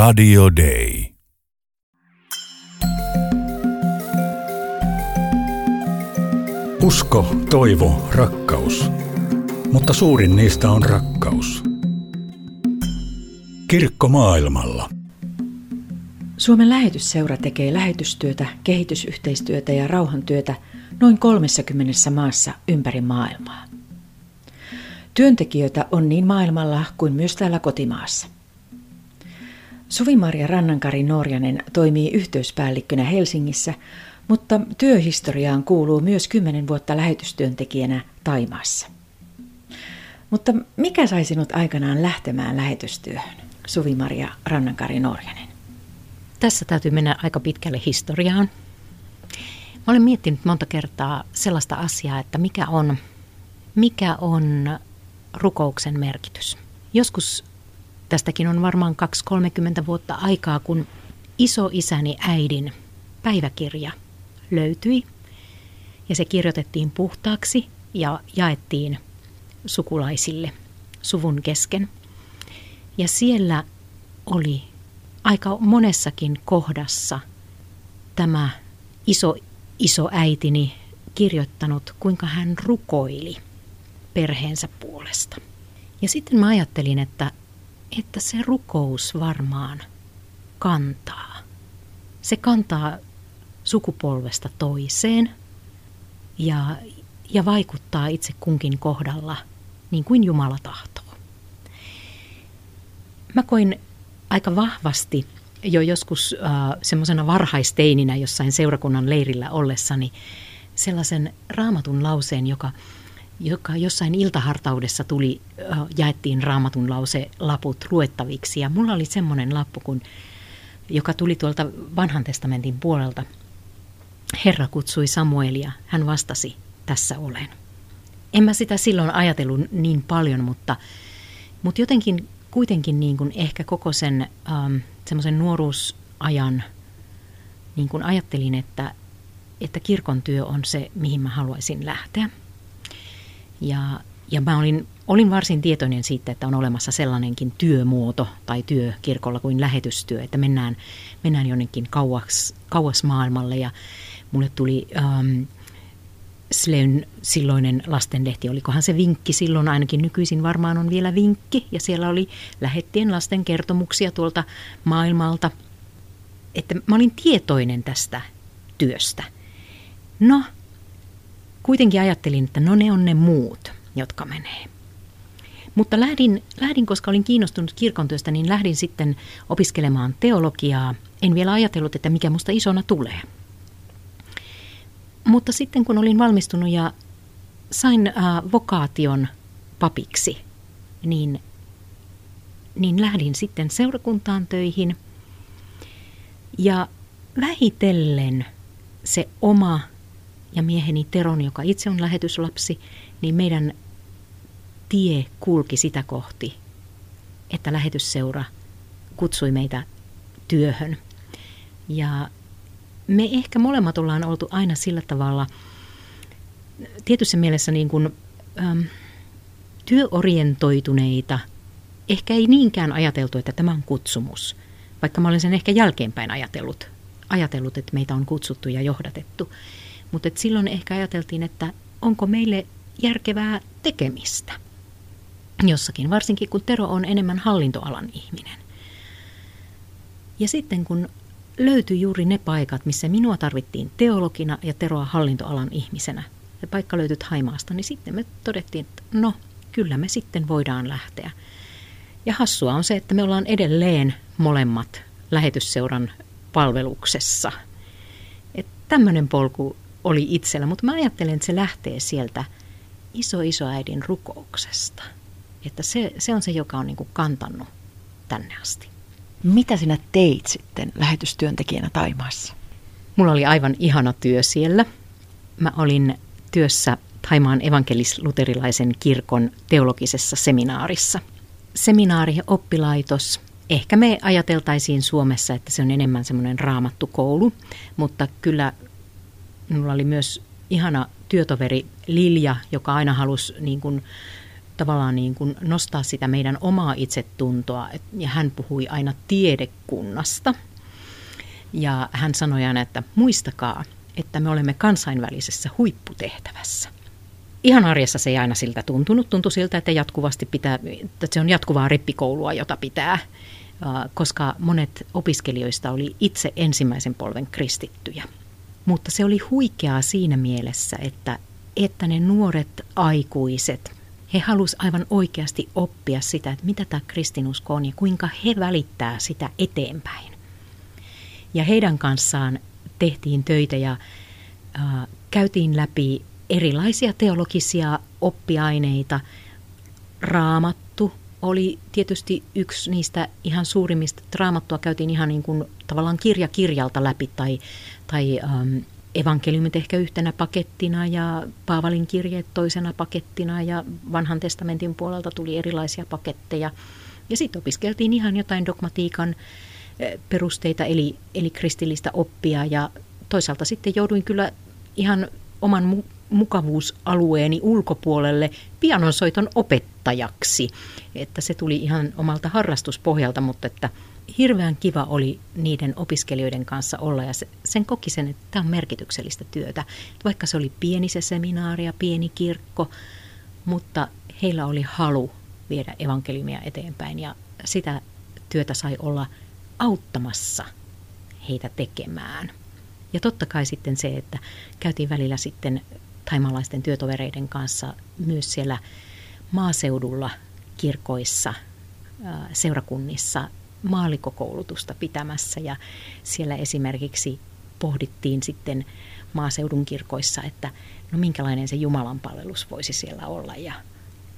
Radio Day. Usko, toivo, rakkaus. Mutta suurin niistä on rakkaus. Kirkko maailmalla. Suomen lähetysseura tekee lähetystyötä, kehitysyhteistyötä ja rauhantyötä noin 30 maassa ympäri maailmaa. Työntekijöitä on niin maailmalla kuin myös täällä kotimaassa. Suvi-Maria Rannankari Norjanen toimii yhteyspäällikkönä Helsingissä, mutta työhistoriaan kuuluu myös kymmenen vuotta lähetystyöntekijänä Taimaassa. Mutta mikä sai sinut aikanaan lähtemään lähetystyöhön, Suvi-Maria Rannankari Norjanen? Tässä täytyy mennä aika pitkälle historiaan. Mä olen miettinyt monta kertaa sellaista asiaa, että mikä on, mikä on rukouksen merkitys. Joskus tästäkin on varmaan 2-30 vuotta aikaa, kun isoisäni äidin päiväkirja löytyi ja se kirjoitettiin puhtaaksi ja jaettiin sukulaisille suvun kesken. Ja siellä oli aika monessakin kohdassa tämä iso, iso äitini kirjoittanut, kuinka hän rukoili perheensä puolesta. Ja sitten mä ajattelin, että, että se rukous varmaan kantaa. Se kantaa sukupolvesta toiseen ja, ja vaikuttaa itse kunkin kohdalla niin kuin Jumala tahtoo. Mä koin aika vahvasti jo joskus äh, semmoisena varhaisteininä jossain seurakunnan leirillä ollessani sellaisen raamatun lauseen, joka, joka jossain iltahartaudessa tuli, jaettiin raamatun lause laput luettaviksi. Ja mulla oli semmoinen lappu, kun, joka tuli tuolta vanhan testamentin puolelta. Herra kutsui Samuelia, hän vastasi, tässä olen. En mä sitä silloin ajatellut niin paljon, mutta, mutta jotenkin kuitenkin niin kuin ehkä koko sen ähm, semmoisen nuoruusajan niin kuin ajattelin, että, että kirkon työ on se, mihin mä haluaisin lähteä. Ja, ja mä olin, olin varsin tietoinen siitä, että on olemassa sellainenkin työmuoto tai työ kirkolla kuin lähetystyö, että mennään, mennään jonnekin kauas, kauas maailmalle. Ja mulle tuli... Ähm, Sleyn silloinen lastenlehti, olikohan se vinkki silloin, ainakin nykyisin varmaan on vielä vinkki, ja siellä oli lähettien lasten kertomuksia tuolta maailmalta, että mä olin tietoinen tästä työstä. No, kuitenkin ajattelin, että no ne on ne muut, jotka menee. Mutta lähdin, lähdin, koska olin kiinnostunut kirkontyöstä, niin lähdin sitten opiskelemaan teologiaa. En vielä ajatellut, että mikä musta isona tulee. Mutta sitten kun olin valmistunut ja sain äh, vokaation papiksi, niin, niin lähdin sitten seurakuntaan töihin. Ja vähitellen se oma ja mieheni Teron, joka itse on lähetyslapsi, niin meidän tie kulki sitä kohti, että lähetysseura kutsui meitä työhön. Ja me ehkä molemmat ollaan oltu aina sillä tavalla tietyssä mielessä niin kuin, äm, työorientoituneita. Ehkä ei niinkään ajateltu, että tämä on kutsumus, vaikka mä olen sen ehkä jälkeenpäin ajatellut, ajatellut että meitä on kutsuttu ja johdatettu. Mutta silloin ehkä ajateltiin, että onko meille järkevää tekemistä jossakin, varsinkin kun Tero on enemmän hallintoalan ihminen. Ja sitten kun löytyi juuri ne paikat, missä minua tarvittiin teologina ja Teroa hallintoalan ihmisenä. Ja paikka löytyi Haimaasta, niin sitten me todettiin, että no, kyllä me sitten voidaan lähteä. Ja hassua on se, että me ollaan edelleen molemmat lähetysseuran palveluksessa. Että tämmöinen polku oli itsellä, mutta mä ajattelen, että se lähtee sieltä iso isoäidin rukouksesta. Että se, se on se, joka on niin kuin kantanut tänne asti. Mitä sinä teit sitten lähetystyöntekijänä Taimaassa? Mulla oli aivan ihana työ siellä. Mä olin työssä Taimaan evankelis-luterilaisen kirkon teologisessa seminaarissa. Seminaari, oppilaitos. Ehkä me ajateltaisiin Suomessa, että se on enemmän semmoinen raamattukoulu, mutta kyllä mulla oli myös ihana työtoveri Lilja, joka aina halusi niin kuin tavallaan niin kuin nostaa sitä meidän omaa itsetuntoa. Ja hän puhui aina tiedekunnasta. Ja hän sanoi aina, että muistakaa, että me olemme kansainvälisessä huipputehtävässä. Ihan arjessa se ei aina siltä tuntunut. Tuntui siltä, että jatkuvasti pitää, että se on jatkuvaa rippikoulua, jota pitää, koska monet opiskelijoista oli itse ensimmäisen polven kristittyjä. Mutta se oli huikeaa siinä mielessä, että, että ne nuoret aikuiset, he halusivat aivan oikeasti oppia sitä, että mitä tämä kristinusko on ja kuinka he välittää sitä eteenpäin. Ja heidän kanssaan tehtiin töitä ja äh, käytiin läpi erilaisia teologisia oppiaineita. Raamattu oli tietysti yksi niistä ihan suurimmista. Raamattua käytiin ihan niin kuin tavallaan kirja kirjalta läpi tai, tai ähm, evankeliumit ehkä yhtenä pakettina ja Paavalin kirjeet toisena pakettina ja vanhan testamentin puolelta tuli erilaisia paketteja. Ja sitten opiskeltiin ihan jotain dogmatiikan perusteita eli, eli kristillistä oppia ja toisaalta sitten jouduin kyllä ihan oman mukavuusalueeni ulkopuolelle pianonsoiton opettajaksi. Että se tuli ihan omalta harrastuspohjalta, mutta että hirveän kiva oli niiden opiskelijoiden kanssa olla ja sen koki sen, että tämä on merkityksellistä työtä. Vaikka se oli pieni se seminaari ja pieni kirkko, mutta heillä oli halu viedä evankeliumia eteenpäin ja sitä työtä sai olla auttamassa heitä tekemään. Ja totta kai sitten se, että käytiin välillä sitten taimalaisten työtovereiden kanssa myös siellä maaseudulla kirkoissa, seurakunnissa maalikokoulutusta pitämässä ja siellä esimerkiksi pohdittiin sitten maaseudun kirkoissa, että no minkälainen se Jumalan palvelus voisi siellä olla ja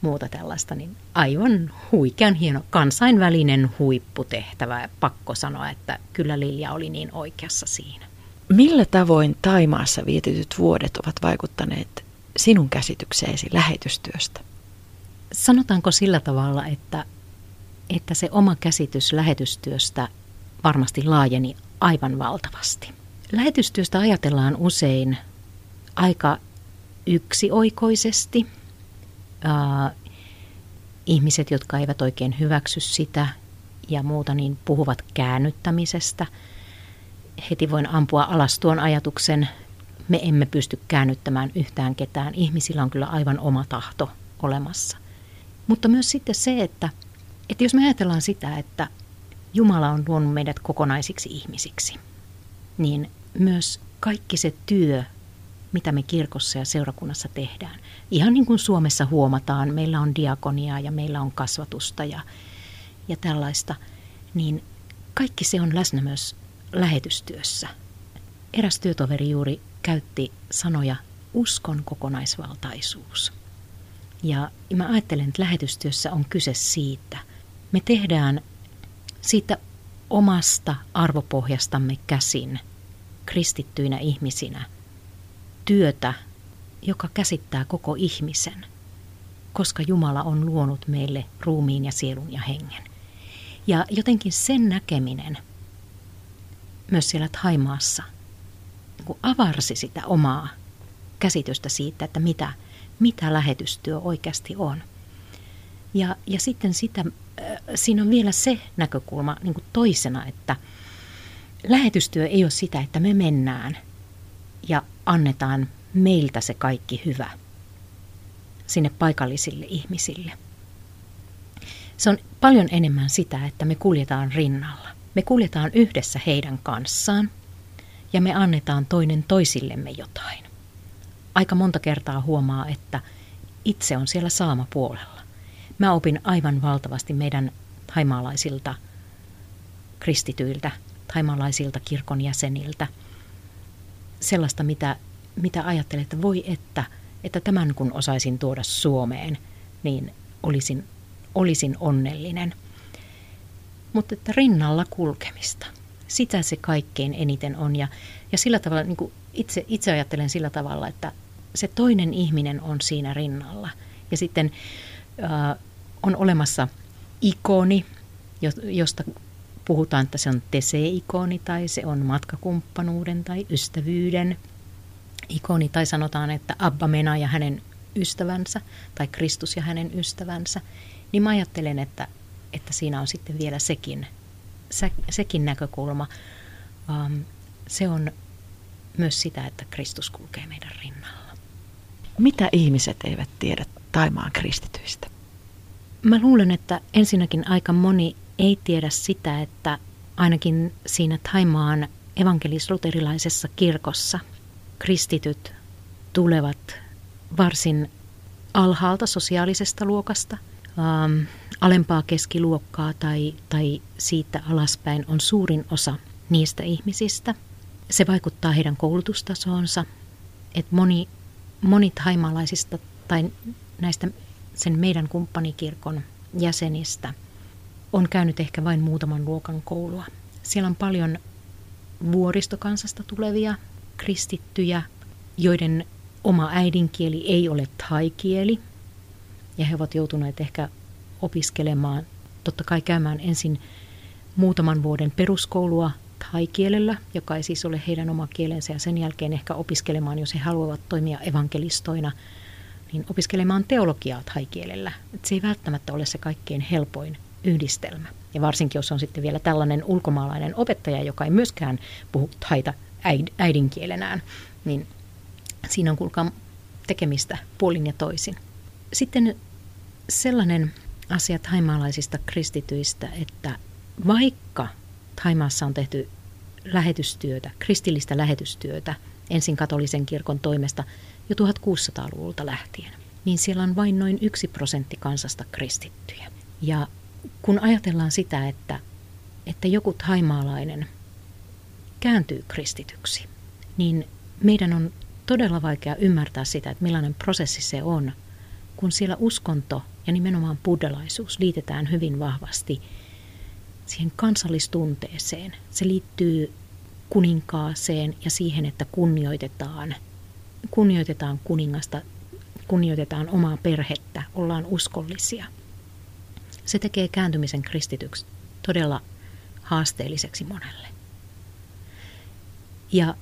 muuta tällaista, niin aivan huikean hieno kansainvälinen huipputehtävä. Pakko sanoa, että kyllä Lilja oli niin oikeassa siinä. Millä tavoin Taimaassa vietetyt vuodet ovat vaikuttaneet sinun käsitykseesi lähetystyöstä? Sanotaanko sillä tavalla, että, että se oma käsitys lähetystyöstä varmasti laajeni aivan valtavasti. Lähetystyöstä ajatellaan usein aika yksioikoisesti – äh, ihmiset, jotka eivät oikein hyväksy sitä ja muuta, niin puhuvat käännyttämisestä. Heti voin ampua alas tuon ajatuksen, me emme pysty käännyttämään yhtään ketään. Ihmisillä on kyllä aivan oma tahto olemassa. Mutta myös sitten se, että, että jos me ajatellaan sitä, että Jumala on luonut meidät kokonaisiksi ihmisiksi, niin myös kaikki se työ, mitä me kirkossa ja seurakunnassa tehdään. Ihan niin kuin Suomessa huomataan, meillä on diakoniaa ja meillä on kasvatusta ja, ja tällaista, niin kaikki se on läsnä myös lähetystyössä. Eräs työtoveri juuri käytti sanoja uskon kokonaisvaltaisuus. Ja mä ajattelen, että lähetystyössä on kyse siitä. Me tehdään siitä omasta arvopohjastamme käsin kristittyinä ihmisinä – työtä, joka käsittää koko ihmisen, koska Jumala on luonut meille ruumiin ja sielun ja hengen. Ja jotenkin sen näkeminen myös siellä Thaimaassa kun avarsi sitä omaa käsitystä siitä, että mitä, mitä lähetystyö oikeasti on. Ja, ja sitten sitä, äh, siinä on vielä se näkökulma niin kuin toisena, että lähetystyö ei ole sitä, että me mennään ja annetaan meiltä se kaikki hyvä sinne paikallisille ihmisille. Se on paljon enemmän sitä, että me kuljetaan rinnalla. Me kuljetaan yhdessä heidän kanssaan ja me annetaan toinen toisillemme jotain. Aika monta kertaa huomaa, että itse on siellä saama puolella. Mä opin aivan valtavasti meidän haimaalaisilta kristityiltä, haimaalaisilta kirkon jäseniltä – sellaista, mitä, mitä ajattelin, että voi että, että tämän kun osaisin tuoda Suomeen, niin olisin, olisin onnellinen. Mutta että rinnalla kulkemista, sitä se kaikkein eniten on. Ja, ja sillä tavalla, niin kuin itse, itse ajattelen sillä tavalla, että se toinen ihminen on siinä rinnalla. Ja sitten äh, on olemassa ikoni, josta puhutaan, että se on tese-ikoni tai se on matkakumppanuuden tai ystävyyden ikoni tai sanotaan, että Abba Mena ja hänen ystävänsä tai Kristus ja hänen ystävänsä, niin mä ajattelen, että, että siinä on sitten vielä sekin, se, sekin näkökulma. Um, se on myös sitä, että Kristus kulkee meidän rinnalla. Mitä ihmiset eivät tiedä Taimaan kristityistä? Mä luulen, että ensinnäkin aika moni ei tiedä sitä, että ainakin siinä Taimaan evankelis-luterilaisessa kirkossa kristityt tulevat varsin alhaalta sosiaalisesta luokasta. Ähm, alempaa keskiluokkaa tai, tai siitä alaspäin on suurin osa niistä ihmisistä. Se vaikuttaa heidän koulutustasoonsa, että moni, moni haimaalaisista tai näistä sen meidän kumppanikirkon jäsenistä on käynyt ehkä vain muutaman luokan koulua. Siellä on paljon vuoristokansasta tulevia kristittyjä, joiden oma äidinkieli ei ole thai-kieli. Ja he ovat joutuneet ehkä opiskelemaan, totta kai käymään ensin muutaman vuoden peruskoulua thai-kielellä, joka ei siis ole heidän oma kielensä, ja sen jälkeen ehkä opiskelemaan, jos he haluavat toimia evankelistoina, niin opiskelemaan teologiaa thai-kielellä. Et se ei välttämättä ole se kaikkein helpoin yhdistelmä. Ja varsinkin, jos on sitten vielä tällainen ulkomaalainen opettaja, joka ei myöskään puhu thaita äidinkielenään, niin siinä on kuulkaa tekemistä puolin ja toisin. Sitten sellainen asia haimaalaisista kristityistä, että vaikka Haimaassa on tehty lähetystyötä, kristillistä lähetystyötä ensin katolisen kirkon toimesta jo 1600-luvulta lähtien, niin siellä on vain noin yksi prosentti kansasta kristittyjä. Ja kun ajatellaan sitä, että, että joku haimaalainen kääntyy kristityksi, niin meidän on todella vaikea ymmärtää sitä, että millainen prosessi se on, kun siellä uskonto ja nimenomaan buddhalaisuus liitetään hyvin vahvasti siihen kansallistunteeseen. Se liittyy kuninkaaseen ja siihen, että kunnioitetaan, kunnioitetaan kuningasta, kunnioitetaan omaa perhettä, ollaan uskollisia. Se tekee kääntymisen kristityksi todella haasteelliseksi monelle. Ja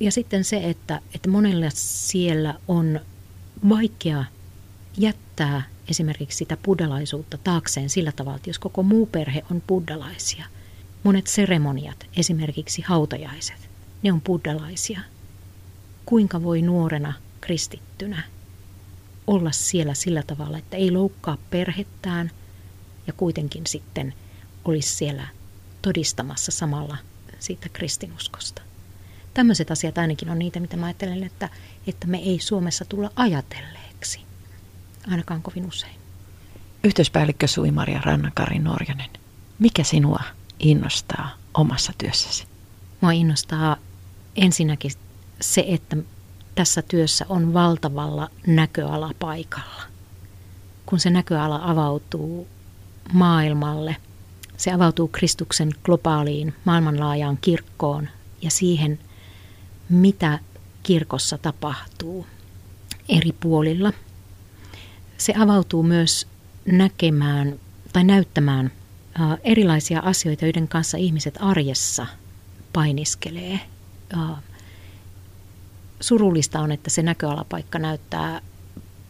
ja sitten se, että, että monella siellä on vaikea jättää esimerkiksi sitä buddhalaisuutta taakseen sillä tavalla, että jos koko muu perhe on buddhalaisia, monet seremoniat, esimerkiksi hautajaiset, ne on buddhalaisia. Kuinka voi nuorena kristittynä olla siellä sillä tavalla, että ei loukkaa perhettään ja kuitenkin sitten olisi siellä todistamassa samalla siitä kristinuskosta? Tämmöiset asiat ainakin on niitä, mitä mä ajattelen, että, että me ei Suomessa tulla ajatelleeksi, ainakaan kovin usein. Yhteyspäällikkö Sui-Maria Rannakari Norjanen, mikä sinua innostaa omassa työssäsi? Mua innostaa ensinnäkin se, että tässä työssä on valtavalla näköala paikalla. Kun se näköala avautuu maailmalle, se avautuu Kristuksen globaaliin maailmanlaajaan kirkkoon ja siihen mitä kirkossa tapahtuu eri puolilla. Se avautuu myös näkemään tai näyttämään erilaisia asioita, joiden kanssa ihmiset arjessa painiskelee. Surullista on, että se näköalapaikka näyttää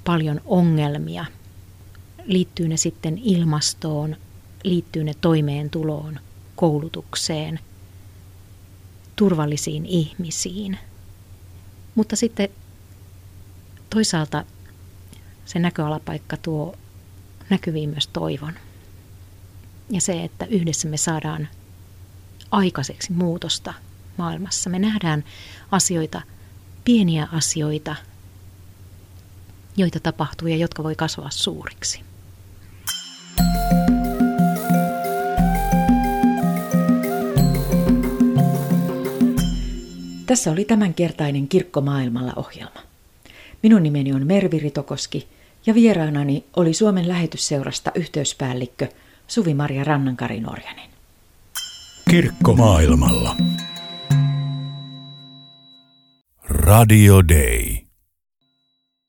paljon ongelmia. Liittyy ne sitten ilmastoon, liittyy ne toimeentuloon, koulutukseen – turvallisiin ihmisiin. Mutta sitten toisaalta se näköalapaikka tuo näkyviin myös toivon. Ja se, että yhdessä me saadaan aikaiseksi muutosta maailmassa. Me nähdään asioita, pieniä asioita, joita tapahtuu ja jotka voi kasvaa suuriksi. Tässä oli tämänkertainen Kirkkomaailmalla ohjelma. Minun nimeni on Mervi Ritokoski ja vieraanani oli Suomen lähetysseurasta yhteyspäällikkö Suvi-Maria Rannankari Norjanen. Kirkkomaailmalla. Radio Day.